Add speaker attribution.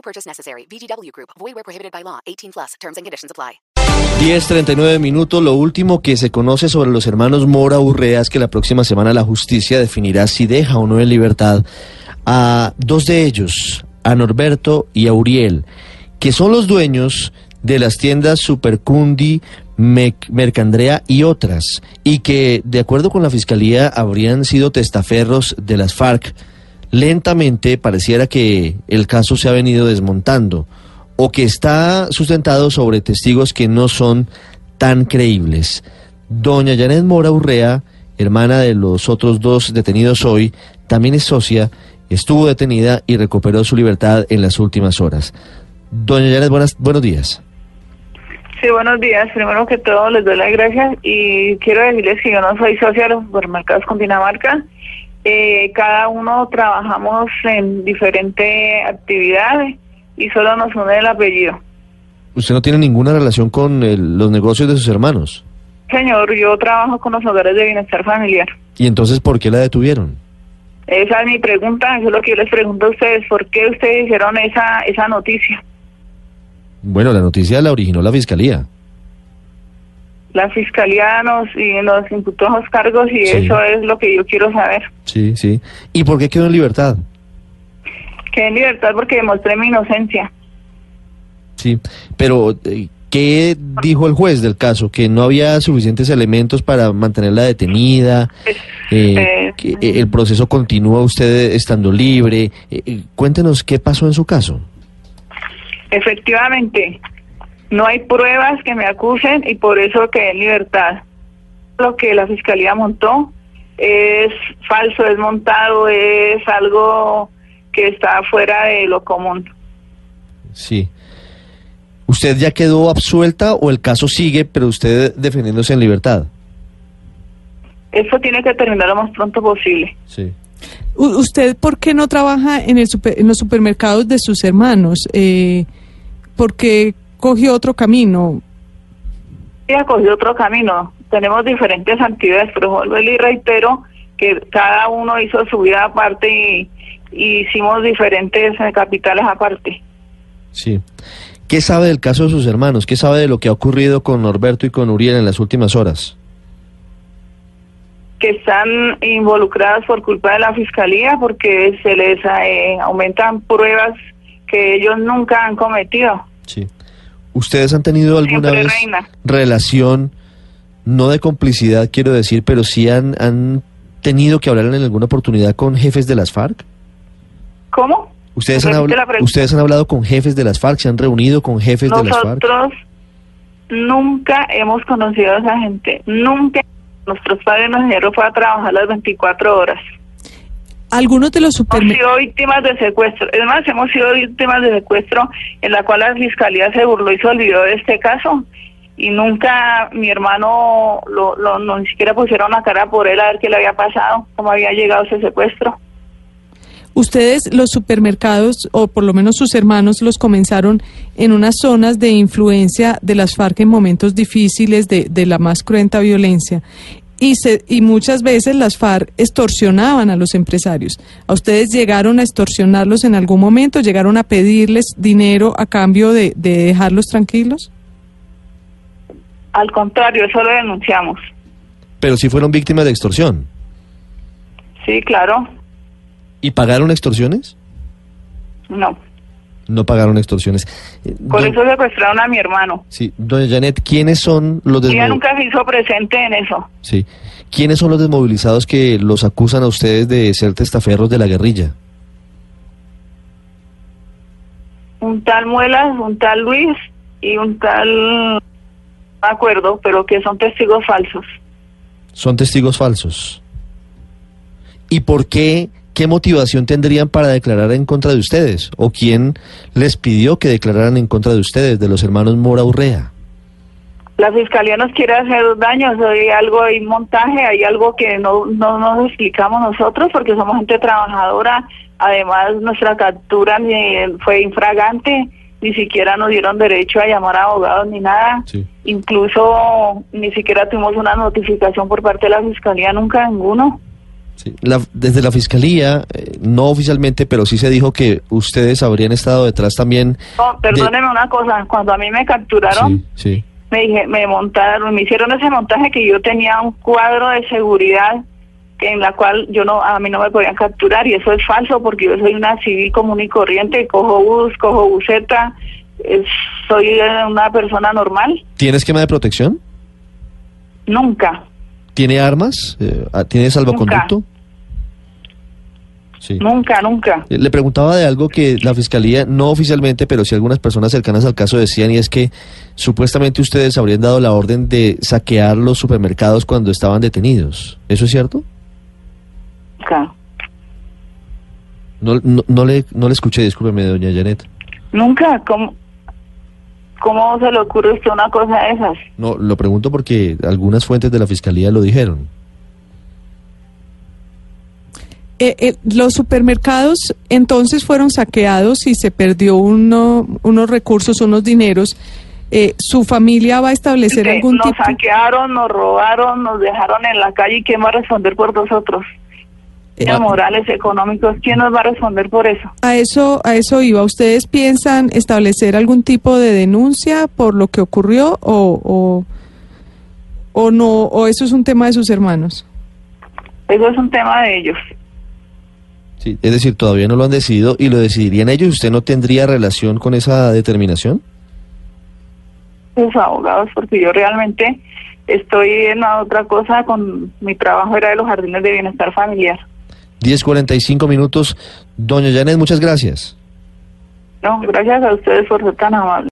Speaker 1: No purchase necessary. VGW Group. Void where prohibited by law. 18 plus. Terms and conditions apply.
Speaker 2: 10.39 minutos. Lo último que se conoce sobre los hermanos Mora Urrea es que la próxima semana la justicia definirá si deja o no en libertad a dos de ellos, a Norberto y a Uriel, que son los dueños de las tiendas Supercundi, Mercandrea y otras, y que, de acuerdo con la fiscalía, habrían sido testaferros de las FARC. Lentamente pareciera que el caso se ha venido desmontando o que está sustentado sobre testigos que no son tan creíbles. Doña Janet Mora Urrea, hermana de los otros dos detenidos hoy, también es socia, estuvo detenida y recuperó su libertad en las últimas horas. Doña Janet, buenas, buenos días.
Speaker 3: Sí, buenos días. Primero que todo, les doy las gracias y quiero decirles que yo no soy socia de los supermercados Cundinamarca. Eh, cada uno trabajamos en diferentes actividades y solo nos une el apellido.
Speaker 2: Usted no tiene ninguna relación con el- los negocios de sus hermanos.
Speaker 3: Señor, yo trabajo con los hogares de bienestar familiar.
Speaker 2: ¿Y entonces por qué la detuvieron?
Speaker 3: Esa es mi pregunta, eso es lo que yo les pregunto a ustedes. ¿Por qué ustedes hicieron esa, esa noticia?
Speaker 2: Bueno, la noticia la originó la fiscalía.
Speaker 3: La fiscalía nos, y nos imputó esos cargos y
Speaker 2: Sí.
Speaker 3: eso es lo que yo quiero saber.
Speaker 2: Sí, sí. ¿Y por qué quedó en libertad?
Speaker 3: Quedé en libertad porque demostré mi inocencia.
Speaker 2: Sí, pero eh, ¿qué dijo el juez del caso? Que no había suficientes elementos para mantenerla detenida, eh,
Speaker 3: Eh,
Speaker 2: que eh, el proceso continúa usted estando libre. Eh, cuéntenos qué pasó en su caso.
Speaker 3: Efectivamente, no hay pruebas que me acusen y por eso quedé en libertad. Lo que la fiscalía montó es falso, es montado, es algo que está fuera de lo común.
Speaker 2: Sí. ¿Usted ya quedó absuelta o el caso sigue, pero usted defendiéndose en libertad?
Speaker 3: Eso tiene que terminar lo más pronto posible.
Speaker 2: Sí.
Speaker 4: ¿Usted por qué no trabaja en, el super- en los supermercados de sus hermanos? Eh, ¿Por qué cogió otro camino?
Speaker 3: Ella cogió otro camino. Tenemos diferentes actividades, pero vuelvo y reitero que cada uno hizo su vida aparte y, y hicimos diferentes eh, capitales aparte.
Speaker 2: Sí. ¿Qué sabe del caso de sus hermanos? ¿Qué sabe de lo que ha ocurrido con Norberto y con Uriel en las últimas horas?
Speaker 3: que están involucradas por culpa de la fiscalía porque se les eh, aumentan pruebas que ellos nunca han cometido.
Speaker 2: Sí. ¿Ustedes han tenido alguna
Speaker 3: Siempre
Speaker 2: vez
Speaker 3: reina.
Speaker 2: relación, no de complicidad quiero decir, pero sí han, han tenido que hablar en alguna oportunidad con jefes de las FARC?
Speaker 3: ¿Cómo?
Speaker 2: ¿Ustedes han, habl-. ¿Ustedes han hablado con jefes de las FARC? ¿Se han reunido con jefes de las FARC?
Speaker 3: Nosotros nunca hemos conocido a esa gente. Nunca. Nuestros padres nos dijeron fue a trabajar las 24 horas.
Speaker 4: Algunos de los
Speaker 3: Hemos
Speaker 4: supermercados...
Speaker 3: sido víctimas de secuestro. Es más, hemos sido víctimas de secuestro en la cual la fiscalía se burló y se olvidó de este caso. Y nunca mi hermano lo, lo- no, ni siquiera pusieron la cara por él a ver qué le había pasado, cómo había llegado ese secuestro.
Speaker 4: Ustedes, los supermercados, o por lo menos sus hermanos, los comenzaron en unas zonas de influencia de las FARC en momentos difíciles de, de la más cruenta violencia. Y, se, y muchas veces las FARC extorsionaban a los empresarios. ¿A ustedes llegaron a extorsionarlos en algún momento? ¿Llegaron a pedirles dinero a cambio de, de dejarlos tranquilos?
Speaker 3: Al contrario, eso lo denunciamos.
Speaker 2: Pero sí fueron víctimas de extorsión.
Speaker 3: Sí, claro.
Speaker 2: ¿Y pagaron extorsiones?
Speaker 3: No.
Speaker 2: No pagaron extorsiones. Eh,
Speaker 3: Por
Speaker 2: don-
Speaker 3: eso secuestraron a mi hermano.
Speaker 2: Sí, doña Janet, ¿quiénes son los
Speaker 3: Ella
Speaker 2: desmo-
Speaker 3: nunca se hizo presente en eso.
Speaker 2: Sí. ¿Quiénes son los desmovilizados que los acusan a ustedes de ser testaferros de la guerrilla?
Speaker 3: Un tal Muelas, un tal Luis y un tal... No me acuerdo, pero que son testigos falsos.
Speaker 2: Son testigos falsos. ¿Y por qué ¿qué motivación tendrían para declarar en contra de ustedes? ¿O quién les pidió que declararan en contra de ustedes, de los hermanos Mora Urrea?
Speaker 3: La fiscalía nos quiere hacer daño, hay algo, hay montaje, hay algo que no, no nos explicamos nosotros porque somos gente trabajadora. Además, nuestra captura ni- fue infragante, ni siquiera nos dieron derecho a llamar a abogados ni nada.
Speaker 2: Sí.
Speaker 3: Incluso ni siquiera tuvimos una notificación por parte de la fiscalía, nunca ninguno.
Speaker 2: Sí, la- desde la fiscalía, eh, no oficialmente, pero sí se dijo que ustedes habrían estado detrás también.
Speaker 3: No, perdóneme una cosa, cuando a mí me capturaron,
Speaker 2: Sí, sí.
Speaker 3: me dije, me montaron, me hicieron ese montaje que yo tenía un cuadro de seguridad que en la cual yo no, a mí no me podían capturar y eso es falso porque yo soy una civil común y corriente, cojo bus, cojo buseta, eh, soy una persona normal,
Speaker 2: ¿Tiene esquema de protección?
Speaker 3: nunca,
Speaker 2: ¿Tiene armas? Eh, ah, ¿Tiene salvoconducto? Sí.
Speaker 3: nunca, nunca.
Speaker 2: Eh, Le preguntaba de algo que la fiscalía, no oficialmente, pero sí algunas personas cercanas al caso decían, y es que supuestamente ustedes habrían dado la orden de saquear los supermercados cuando estaban detenidos. ¿Eso es cierto?
Speaker 3: Nunca,
Speaker 2: No, no, no le, no le escuché, discúlpeme, doña Janet.
Speaker 3: nunca, ¿cómo, cómo se le ocurre a usted una cosa de esas?
Speaker 2: No, lo pregunto porque algunas fuentes de la fiscalía lo dijeron.
Speaker 4: Eh, eh, los supermercados entonces fueron saqueados y se perdió uno, unos recursos, unos dineros. Eh, ¿Su familia va a establecer algún
Speaker 3: nos
Speaker 4: tipo?
Speaker 3: saquearon, nos robaron, nos dejaron en la calle y quién va a responder por nosotros.
Speaker 4: Eh,
Speaker 3: morales económicos, ¿quién nos va a responder por eso?
Speaker 4: A eso, a eso iba. ¿Ustedes piensan establecer algún tipo de denuncia por lo que ocurrió o, o, o no? ¿O eso es un tema de sus hermanos?
Speaker 3: Eso es un tema de ellos.
Speaker 2: Sí, es decir, todavía no lo han decidido y lo decidirían ellos. ¿Usted no tendría relación con esa determinación?
Speaker 3: Los abogados, porque yo realmente estoy en la otra cosa con mi trabajo era de los jardines de bienestar familiar.
Speaker 2: 10.45 minutos. Doña Janet, muchas gracias.
Speaker 3: No, gracias a ustedes por ser tan amables.